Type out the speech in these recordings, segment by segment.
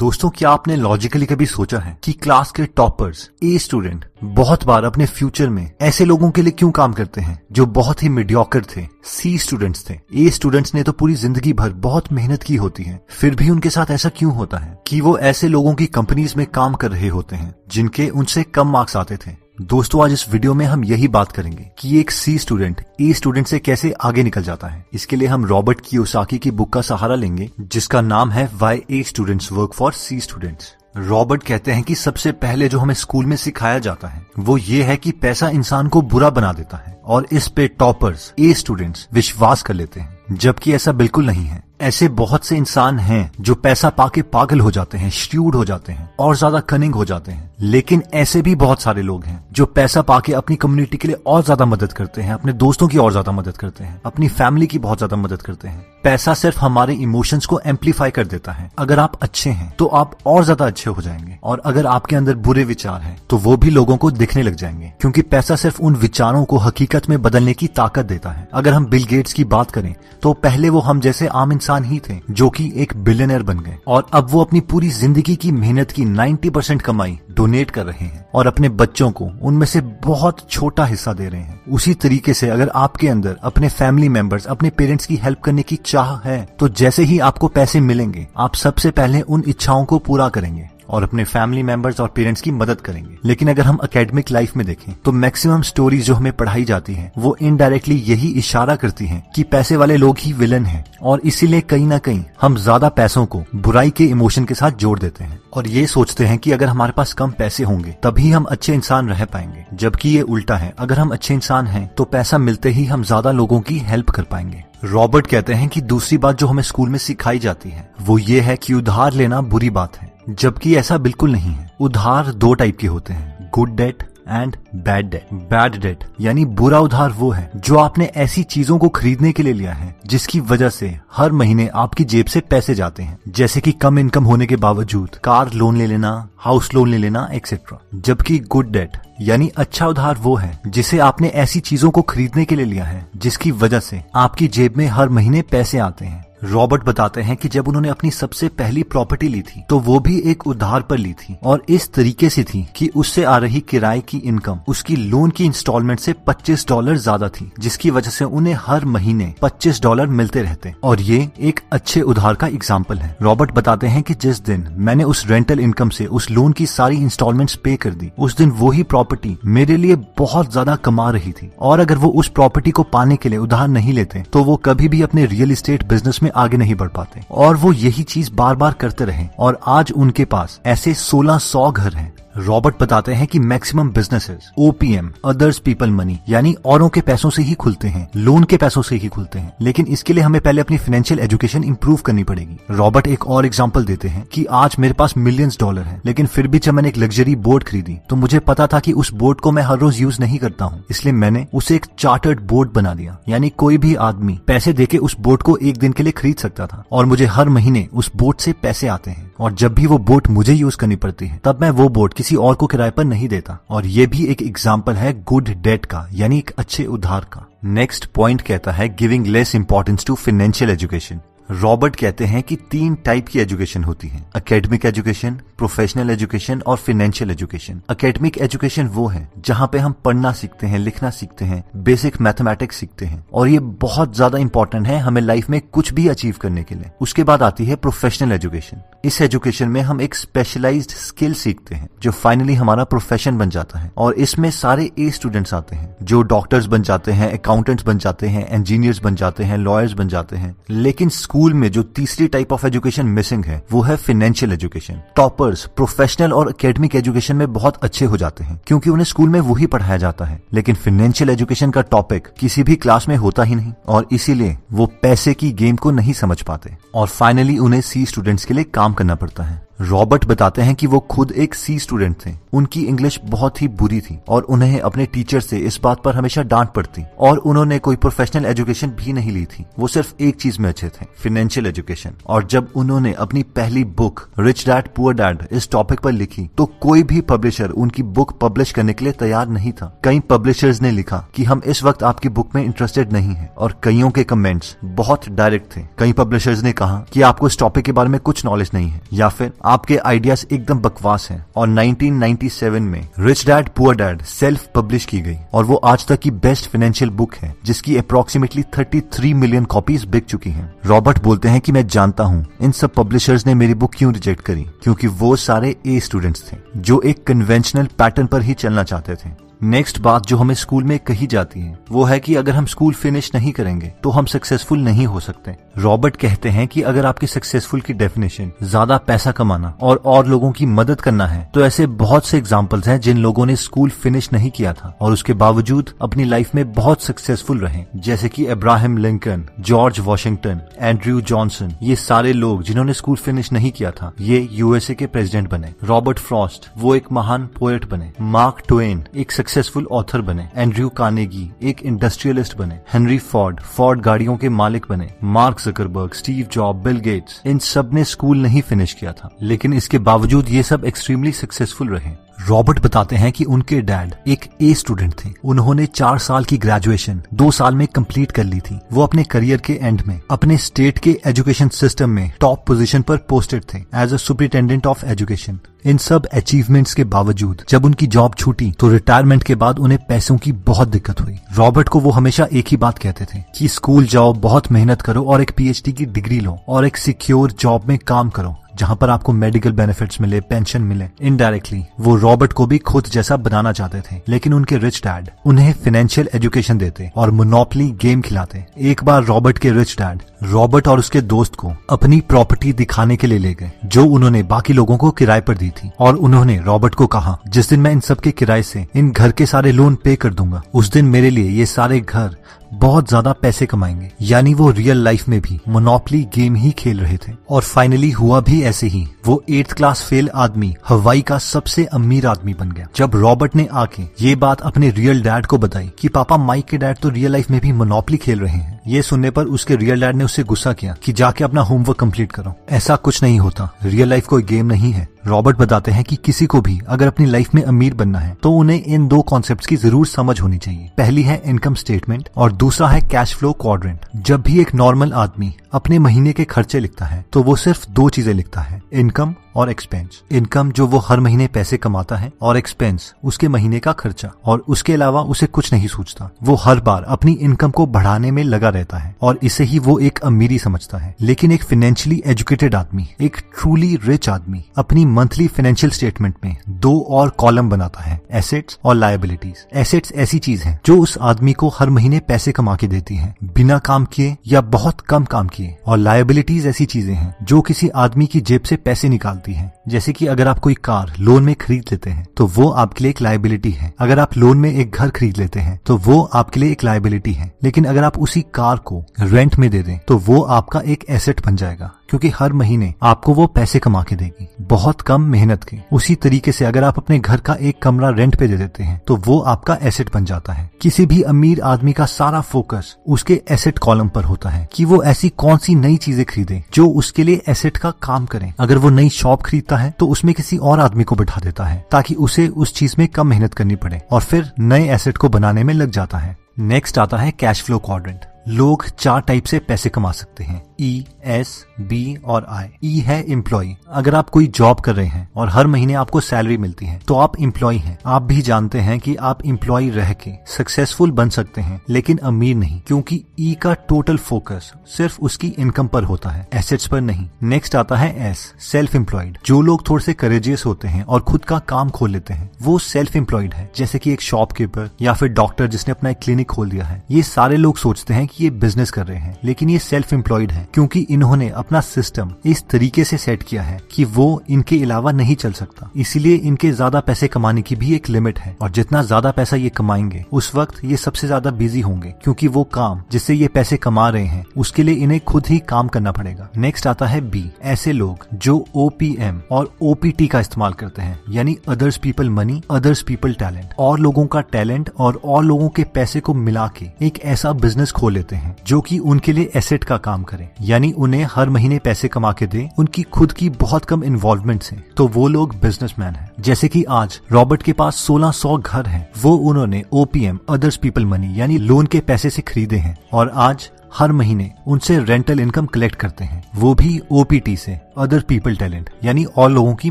दोस्तों, क्या आपने लॉजिकली कभी सोचा है कि क्लास के टॉपर्स ए स्टूडेंट बहुत बार अपने फ्यूचर में ऐसे लोगों के लिए क्यों काम करते हैं, जो बहुत ही मिडियोकर थे सी स्टूडेंट्स थे? ए स्टूडेंट्स ने तो पूरी ज़िंदगी भर बहुत मेहनत की होती है, फिर भी उनके साथ ऐसा क्यों होता है कि वो ऐसे लोगों की कंपनीज़ में काम कर रहे होते हैं, जिनके उनसे कम मार्क्स आते थे? दोस्तों, आज इस वीडियो में हम यही बात करेंगे कि एक सी स्टूडेंट ए स्टूडेंट से कैसे आगे निकल जाता है। इसके लिए हम रॉबर्ट की की बुक का सहारा लेंगे, जिसका नाम है why A students work for C students Robert कहते हैं कि सबसे पहले जो हमें स्कूल में सिखाया जाता है, वो ये है कि पैसा इंसान को बुरा बना देता है और इस पे टॉपर्स ए स्टूडेंट्स विश्वास कर लेते हैं, जबकि ऐसा बिल्कुल नहीं है। ऐसे बहुत से इंसान हैं जो पैसा पाके पागल हो जाते हैं श्यूड हो जाते हैं और ज़्यादा कनिंग हो जाते हैं। लेकिन ऐसे भी बहुत सारे लोग हैं जो पैसा पाके अपनी कम्युनिटी के लिए और ज़्यादा मदद करते हैं, अपने दोस्तों की और ज़्यादा मदद करते हैं, अपनी फैमिली की बहुत ज़्यादा मदद करते हैं। पैसा सिर्फ़ हमारे इमोशंस को एम्पलीफाई कर देता है। अगर आप अच्छे हैं तो आप और ज़्यादा अच्छे हो जाएँगे। और अगर आपके अंदर बुरे विचार हैं तो वो भी लोगों को दिखने लग जाएँगे। क्योंकि पैसा सिर्फ़ उन विचारों को हकीकत में बदलने की ताकत देता है। अगर हम बिल गेट्स की बात करें तो पहले वो हम जैसे आम इंसान ही थे जो कि एक बिलियनर बन गए। और अब वो अपनी पूरी ज़िंदगी की मेहनत की 90 परसेंट कमाई डोनेट कर रहे हैं और अपने बच्चों को उनमें से बहुत छोटा हिस्सा दे रहे हैं। उसी तरीके से अगर आपके अंदर अपने फैमिली मेंबर्स अपने पेरेंट्स की हेल्प करने की चाह है तो जैसे ही आपको पैसे मिलेंगे, आप सबसे पहले उन इच्छाओं को पूरा करेंगे। और अपने फैमिली मेंबर्स और पेरेंट्स की मदद करेंगे। लेकिन अगर हम अकेडमिक लाइफ में देखें तो मैक्सिमम स्टोरीज जो हमें पढ़ाई जाती है, वो इनडायरेक्टली यही इशारा करती हैं कि पैसे वाले लोग ही विलन हैं और इसीलिए कहीं ना कहीं हम ज़्यादा पैसों को बुराई के इमोशन के साथ जोड़ देते हैं और ये सोचते हैं कि अगर हमारे पास कम पैसे होंगे, तभी हम अच्छे इंसान रह पाएँगे। जबकि ये उल्टा है, अगर हम अच्छे इंसान हैं तो पैसा मिलते ही हम ज़्यादा लोगों की हेल्प कर पाएँगे। रॉबर्ट कहते हैं कि दूसरी बात जो हमें स्कूल में सिखाई जाती है, वो ये है कि उधार लेना बुरी बात है। जबकि ऐसा बिल्कुल नहीं है। उधार दो टाइप के होते हैं good debt and bad debt bad debt यानी बुरा उधार वो है, जो आपने ऐसी चीज़ों को खरीदने के लिए लिया है, जिसकी वजह से हर महीने आपकी जेब से पैसे जाते हैं। जैसे कि कम इनकम होने के बावजूद, कार लोन ले लेना हाउस लोन ले लेना एक्सेट्रा जबकि गुड डेट यानी अच्छा उधार वो है, जिसे आपने ऐसी चीज़ों को खरीदने के लिए लिया है, जिसकी वजह से आपकी जेब में हर महीने पैसे आते हैं। रॉबर्ट बताते हैं कि जब उन्होंने अपनी सबसे पहली प्रॉपर्टी ली थी तो वो भी एक उधार पर ली थी और इस तरीके से थी कि उससे आ रही किराए की इनकम, उसकी लोन की इंस्टॉलमेंट से 25 डॉलर ज़्यादा थी, जिसकी वजह से उन्हें हर महीने 25 डॉलर मिलते रहते। और ये एक अच्छे उधार का एग्ज़ाम्पल है। रॉबर्ट बताते हैं की जिस दिन मैंने उस रेंटल इनकम से उस लोन की सारी इंस्टॉलमेंट पे कर दी, उस दिन वही प्रॉपर्टी मेरे लिए बहुत ज़्यादा कमा रही थी। और अगर वो उस प्रॉपर्टी को पाने के लिए उधार नहीं लेते तो वो कभी भी अपने रियल एस्टेट बिज़नेस में में आगे नहीं बढ़ पाते। और वो यही चीज़ बार बार करते रहे। और आज उनके पास ऐसे सोलह सौ घर हैं। रॉबर्ट बताते हैं कि maximum businesses, OPM, others people money, यानी औरों के पैसों से ही खुलते हैं, लोन के पैसों से ही खुलते हैं। लेकिन इसके लिए हमें पहले अपनी फाइनेंशियल एजुकेशन इंप्रूव करनी पड़ेगी। रॉबर्ट एक और एग्जांपल देते हैं कि आज मेरे पास मिलियंस डॉलर है, लेकिन फिर भी जब मैंने एक लग्जरी बोट खरीदी तो मुझे पता था कि उस बोट को मैं हर रोज यूज़ नहीं करता हूँ। इसलिए मैंने उसे एक चार्टर्ड बोट बना दिया, यानी कोई भी आदमी पैसे देके उस बोट को एक दिन के लिए खरीद सकता था, और मुझे हर महीने उस बोट से पैसे आते हैं। और जब भी वो बोट मुझे यूज़ करनी पड़ती है, तब मैं वो बोट किसी और को किराए पर नहीं देता। और ये भी एक एग्ज़ाम्पल है गुड डेट का, यानी एक अच्छे उधार का। नेक्स्ट पॉइंट कहता है giving less importance to financial education Robert कहते हैं कि तीन टाइप की एजुकेशन होती है। अकेडमिक एजुकेशन प्रोफेशनल एजुकेशन और फाइनेंशियल एजुकेशन अकेडमिक एजुकेशन वो है जहाँ पे हम पढ़ना सीखते हैं, लिखना सीखते हैं बेसिक मैथमेटिक्स सीखते हैं। और ये बहुत ज़्यादा इंपॉर्टेंट है हमें लाइफ में कुछ भी अचीव करने के लिए। उसके बाद आती है प्रोफेशनल एजुकेशन इस एजुकेशन में हम एक स्पेशलाइज्ड स्किल सीखते हैं, जो फाइनली हमारा प्रोफेशन बन जाता है। और इसमें सारे ए स्टूडेंट्स आते हैं, जो डॉक्टर्स बन जाते हैं अकाउंटेंट्स बन जाते हैं इंजीनियर्स बन जाते हैं लॉयर्स बन जाते हैं। लेकिन स्कूल स्कूल में जो तीसरी टाइप ऑफ़ एजुकेशन मिसिंग है, वो है फाइनेंशियल एजुकेशन टॉपर्स प्रोफेशनल और अकेडमिक एजुकेशन में बहुत अच्छे हो जाते हैं, क्योंकि उन्हें स्कूल में वही पढ़ाया जाता है. लेकिन फाइनेंशियल एजुकेशन का टॉपिक किसी भी क्लास में होता ही नहीं, और इसीलिए वो पैसे की गेम को नहीं समझ पाते. और फाइनली उन्हें सी स्टूडेंट्स के लिए काम करना पड़ता है. रॉबर्ट बताते हैं कि वो खुद एक सी स्टूडेंट थे। उनकी इंग्लिश बहुत ही बुरी थी और उन्हें अपने टीचर से इस बात पर हमेशा डांट पड़ती और उन्होंने कोई प्रोफेशनल एजुकेशन भी नहीं ली थी। वो सिर्फ़ एक चीज़ में अच्छे थे फाइनेंशियल एजुकेशन और जब उन्होंने अपनी पहली book rich dad poor dad इस टॉपिक पर लिखी तो कोई भी पब्लिशर उनकी बुक पब्लिश करने के लिए तैयार नहीं था। कई पब्लिशर्स ने लिखा कि हम इस वक्त आपकी बुक में इंटरेस्टेड नहीं है और कईयों के कमेंट्स बहुत डायरेक्ट थे। कई पब्लिशर्स ने कहा कि आपको इस टॉपिक के बारे में कुछ नॉलेज नहीं है या फिर आपके आइडियाज़ एकदम बकवास हैं। और 1997 में rich dad poor dad self publish की गई। और वो आज तक की बेस्ट फाइनेंशियल बुक है, जिसकी अप्रोक्सीमेटली 33 मिलियन कॉपीज बिक चुकी हैं। रॉबर्ट बोलते हैं कि मैं जानता हूँ, इन सब पब्लिशर्स ने मेरी बुक क्यों रिजेक्ट करी? क्योंकि वो सारे ए स्टूडेंट्स थे, जो एक कन्वेंशनल पैटर्न पर ही चलना चाहते थे। नेक्स्ट बात जो हमें स्कूल में कही जाती है, वो है कि अगर हम स्कूल फिनिश नहीं करेंगे तो हम सक्सेसफुल नहीं हो सकते। रॉबर्ट कहते हैं कि अगर आपकी सक्सेसफुल की डेफिनेशन ज़्यादा पैसा कमाना और और लोगों की मदद करना है तो ऐसे बहुत से एग्जाम्पल्स हैं जिन लोगों ने स्कूल फिनिश नहीं किया था और उसके बावजूद अपनी लाइफ में बहुत सक्सेसफुल रहे। जैसे की Abraham Lincoln George Washington Andrew Johnson ये सारे लोग जिन्होंने स्कूल फिनिश नहीं किया था, ये यूएसए के प्रेसिडेंट बने। रॉबर्ट फ्रॉस्ट, वो एक महान पोएट बने। मार्क ट्वेन, एक सक्सेसफुल ऑथर बने एंड्रयू कानेगी एक इंडस्ट्रियलिस्ट बने हेनरी फॉर्ड फॉर्ड गाड़ियों के मालिक बने. Mark Zuckerberg Steve Job Bill Gates इन सबने स्कूल नहीं फिनिश किया था. लेकिन इसके बावजूद ये सब एक्सट्रीमली सक्सेसफुल रहे. रॉबर्ट बताते हैं कि उनके डैड एक ए स्टूडेंट थे। उन्होंने चार साल की ग्रेजुएशन दो साल में कंप्लीट कर ली थी। वो अपने करियर के एंड में, अपने स्टेट के एजुकेशन सिस्टम में टॉप पोजीशन पर पोस्टेड थे as a superintendent of education इन सब अचीवमेंट्स के बावजूद, जब उनकी जॉब छूटी तो रिटायरमेंट के बाद उन्हें पैसों की बहुत दिक्कत हुई। रॉबर्ट को वो हमेशा एक ही बात कहते थे कि स्कूल जाओ, बहुत मेहनत करो और एक पीएचडी की डिग्री लो और एक सिक्योर जॉब में काम करो। जहाँ पर आपको मेडिकल बेनिफिट्स मिले पेंशन मिले इनडायरेक्टली वो रॉबर्ट को भी खुद जैसा बनाना चाहते थे, लेकिन उनके रिच डैड उन्हें फाइनेंशियल एजुकेशन देते और मोनोपली गेम खिलाते। एक बार रॉबर्ट के रिच डैड रॉबर्ट और उसके दोस्त को अपनी प्रॉपर्टी दिखाने के लिए ले गए, जो उन्होंने बाकी लोगों को किराए पर दी थी। और उन्होंने रॉबर्ट को कहा, जिस दिन मैं इन सबके किराए से, इन घर के सारे लोन पे कर दूँगा, उस दिन मेरे लिए ये सारे घर बहुत ज़्यादा पैसे कमाएँगे। यानी वो रियल लाइफ में भी मोनोपली गेम ही खेल रहे थे। और फाइनली हुआ भी ऐसे ही। वो एट्थ क्लास फेल आदमी हवाई का सबसे अमीर आदमी बन गया। जब रॉबर्ट ने आके ये बात अपने रियल डैड को बताई कि पापा माइक के डैड तो रियल लाइफ में भी मोनोपली खेल रहे हैं। ये सुनने पर उसके रियल डैड ने उससे गुस्सा किया कि जाके अपना होमवर्क कंप्लीट करो। ऐसा कुछ नहीं होता। रियल लाइफ कोई गेम नहीं है। रॉबर्ट बताते हैं कि किसी को भी अगर अपनी लाइफ में अमीर बनना है तो उन्हें इन दो कॉन्सेप्ट्स की ज़रूर समझ होनी चाहिए। पहली है इनकम स्टेटमेंट और दूसरा है कैश फ्लो क्वाड्रेंट जब भी एक नॉर्मल आदमी अपने महीने के खर्चे लिखता है तो वो सिर्फ़ दो चीज़ें लिखता है इनकम और एक्सपेंस इनकम जो वो हर महीने पैसे कमाता है और एक्सपेंस उसके महीने का खर्चा, और उसके अलावा उसे कुछ नहीं सोचता वो हर बार अपनी इनकम को बढ़ाने में लगा रहता है और इसे ही वो एक अमीरी समझता है। लेकिन एक फाइनेंशियली एजुकेटेड आदमी, एक ट्रूली रिच आदमी, अपनी मंथली फाइनेंशियल स्टेटमेंट में दो और कॉलम बनाता है एसेट्स और लाइबिलिटीज एसेट्स ऐसी चीज़ है जो उस आदमी को हर महीने पैसे कमा के देती है, बिना काम किए या बहुत कम काम किए. और लाइबिलिटीज ऐसी चीज़ें हैं जो किसी आदमी की जेब से पैसे निकालती है. जैसे कि अगर आप कोई कार लोन में खरीद लेते हैं तो वो आपके लिए एक लाइबिलिटी है. अगर आप लोन में एक घर खरीद लेते हैं तो वो आपके लिए एक लाइबिलिटी है. लेकिन अगर आप उसी कार को रेंट में दे दें तो वो आपका एक एसेट बन जाएगा. क्योंकि हर महीने आपको वो पैसे कमा के देगी। बहुत कम मेहनत के। उसी तरीके से अगर आप अपने घर का एक कमरा रेंट पे दे देते हैं तो वो आपका एसेट बन जाता है। किसी भी अमीर आदमी का सारा फोकस उसके एसेट कॉलम पर होता है कि वो ऐसी कौन सी नई चीज़ें खरीदे, जो उसके लिए एसेट का काम करें। अगर वो नई शॉप खरीदता है तो उसमें किसी और आदमी को बैठा देता है, ताकि उसे उस चीज़ में कम मेहनत करनी पड़े और फिर नए एसेट को बनाने में लग जाता है। नेक्स्ट आता है कैश फ्लो क्वाड्रेंट लोग चार टाइप से पैसे कमा सकते हैं। ई एस बी और आई ई है एम्प्लॉय अगर आप कोई जॉब कर रहे हैं और हर महीने आपको सैलरी मिलती है तो आप एम्प्लॉय हैं। आप भी जानते हैं कि आप एम्प्लॉय रह के सक्सेसफुल बन सकते हैं, लेकिन अमीर नहीं, क्योंकि ई का टोटल फोकस सिर्फ़ उसकी इनकम पर होता है एसेट्स पर नहीं। नेक्स्ट आता है एस सेल्फ एम्प्लॉयड जो लोग थोड़े से करेजियस होते हैं और खुद का काम खोल लेते हैं, वो सेल्फ एम्प्लॉयड है। जैसे की एक शॉपकीपर या फिर डॉक्टर जिसने अपना एक क्लिनिक खोल दिया है। ये सारे लोग सोचते हैं कि ये बिज़नेस कर रहे हैं, लेकिन ये सेल्फ एम्प्लॉयड है। क्योंकि इन्होंने अपना सिस्टम इस तरीके से सेट किया है कि वो इनके अलावा नहीं चल सकता। इसीलिए इनके ज़्यादा पैसे कमाने की भी एक लिमिट है और जितना ज़्यादा पैसा ये कमाएँगे, उस वक्त ये सबसे ज़्यादा बिज़ी होंगे, क्योंकि वो काम जिससे ये पैसे कमा रहे हैं, उसके लिए इन्हें खुद ही काम करना पड़ेगा। नेक्स्ट आता है बी ऐसे लोग जो ओपीएम और ओपीटी का इस्तेमाल करते हैं, यानी others people money others people talent और लोगों का टैलेंट और और लोगों के पैसे को मिला के एक ऐसा बिज़नेस खोल लेते हैं, जो कि उनके लिए एसेट का काम करे। यानी उन्हें हर महीने पैसे कमा के दे, उनकी खुद की बहुत कम इन्वॉल्वमेंट से। तो वो लोग बिजनेसमैन हैं। जैसे कि आज रॉबर्ट के पास 1600 घर हैं। वो उन्होंने ओपीएम अदर्स पीपल मनी यानी लोन के पैसे से खरीदे हैं। और आज हर महीने उनसे रेंटल इनकम कलेक्ट करते हैं। वो भी ओपीटी से अदर पीपल टैलेंट यानी और लोगों की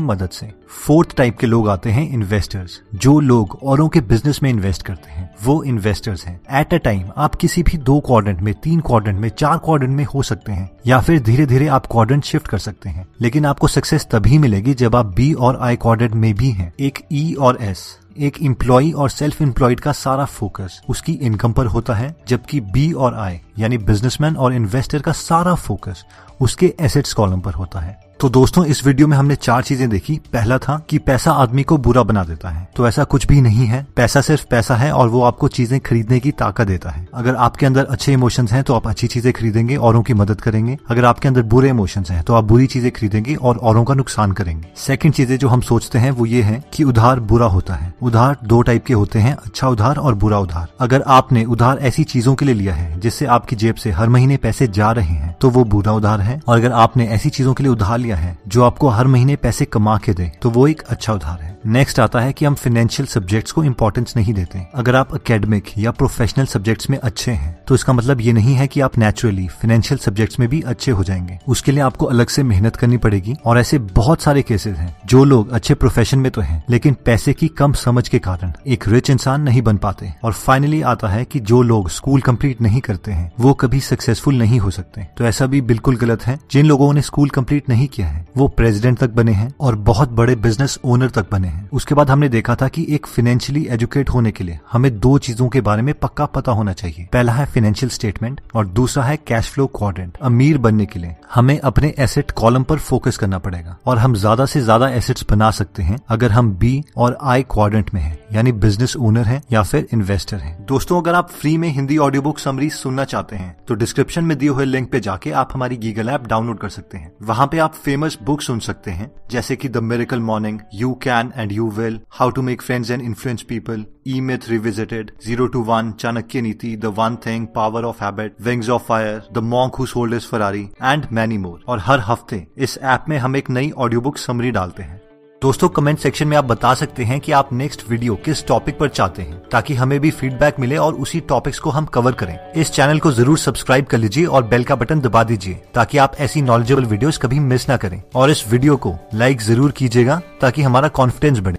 मदद से। फोर्थ टाइप के लोग आते हैं इन्वेस्टर्स जो लोग औरों के बिज़नेस में इन्वेस्ट करते हैं, वो इन्वेस्टर्स हैं। एट अ टाइम आप किसी भी दो क्वाड्रेंट में, तीन क्वाड्रेंट में, चार क्वाड्रेंट में हो सकते हैं, या फिर धीरे धीरे आप क्वाड्रेंट शिफ्ट कर सकते हैं। लेकिन आपको सक्सेस तभी मिलेगी जब आप बी और आई क्वाड्रेंट में भी हैं। एक ई e और एस एक एम्प्लॉय और सेल्फ एम्प्लॉयड का सारा फोकस उसकी इनकम पर होता है, जबकि बी और आई यानी बिजनेसमैन और इन्वेस्टर का सारा फोकस उसके एसेट्स कॉलम पर होता है। तो दोस्तों, इस वीडियो में हमने चार चीज़ें देखी। पहला था कि पैसा आदमी को बुरा बना देता है। तो ऐसा कुछ भी नहीं है। पैसा सिर्फ़ पैसा है और वो आपको चीज़ें खरीदने की ताकत देता है। अगर आपके अंदर अच्छे इमोशंस हैं तो आप अच्छी चीज़ें खरीदेंगे, औरों की मदद करेंगे। अगर आपके अंदर बुरे इमोशंस हैं तो आप बुरी चीज़ें खरीदेंगे और औरों का नुकसान करेंगे। सेकंड चीज़ें जो हम सोचते हैं, वो ये है कि उधार बुरा होता है। उधार दो टाइप के होते हैं अच्छा उधार और बुरा उधार। अगर आपने उधार ऐसी चीज़ों के लिए लिया है, जिससे आपकी जेब से हर महीने पैसे जा रहे हैं तो वो बुरा उधार है। और अगर आपने ऐसी चीज़ों के लिए उधार लिया है, जो आपको हर महीने पैसे कमा के दे तो वो एक अच्छा उधार है। नेक्स्ट आता है कि हम फाइनेंशियल सब्जेक्ट्स को इम्पोर्टेंस नहीं देते। अगर आप अकेडमिक या प्रोफेशनल सब्जेक्ट्स में अच्छे हैं तो इसका मतलब ये नहीं है कि आप नेचुरली फाइनेंशियल सब्जेक्ट्स में भी अच्छे हो जाएँगे। उसके लिए आपको अलग से मेहनत करनी पड़ेगी, और ऐसे बहुत सारे केसेस हैं, जो लोग अच्छे प्रोफेशन में तो हैं, लेकिन पैसे की कम समझ के कारण एक रिच इंसान नहीं बन पाते। और फाइनली आता है कि जो लोग स्कूल कंप्लीट नहीं करते हैं, वो कभी सक्सेसफुल नहीं हो सकते। तो ऐसा भी बिल्कुल गलत है। जिन लोगों ने स्कूल कंप्लीट नहीं किया है? वो प्रेसिडेंट तक बने हैं और बहुत बड़े बिज़नेस ओनर तक बने हैं। उसके बाद हमने देखा था कि एक फाइनेंशियली एजुकेट होने के लिए हमें दो चीज़ों के बारे में पक्का पता होना चाहिए। पहला है फाइनेंशियल स्टेटमेंट और दूसरा है कैश फ्लो क्वाड्रेंट अमीर बनने के लिए। हमें अपने एसेट कॉलम पर फोकस करना पड़ेगा और हम ज़्यादा से ज़्यादा एसेट्स बना सकते हैं अगर हम बी और आई क्वाड्रेंट में हैं। यानी बिज़नेस ओनर हैं या फिर इन्वेस्टर हैं। दोस्तों, अगर आप फ्री में हिंदी ऑडियो बुक समरी सुनना चाहते हैं तो डिस्क्रिप्शन में दिए हुए लिंक पे जाके आप हमारी गीगल ऐप डाउनलोड कर सकते हैं। वहाँ पे आप फ़ेमस बुक सुन सकते हैं, जैसे की the miracle morning you can and you will how to make friends and influence people E myth revisited zero to one Chanakya Niti the one thing power of habit wings of fire the monk who is Ferrari and many more और हर हफ़्ते इस app में हम एक नई audio book summary डालते हैं। दोस्तों कमेंट सेक्शन में आप बता सकते हैं कि आप नेक्स्ट वीडियो किस टॉपिक पर चाहते हैं, ताकि हमें भी फीडबैक मिले और उसी टॉपिक्स को हम कवर करें। इस चैनल को ज़रूर सब्सक्राइब कर लीजिए और बेल का बटन दबा दीजिए, ताकि आप ऐसी नॉलेजेबल वीडियोस कभी मिस ना करें। और इस वीडियो को लाइक ज़रूर कीजिएगा, ताकि हमारा कॉन्फिडेंस बढ़े।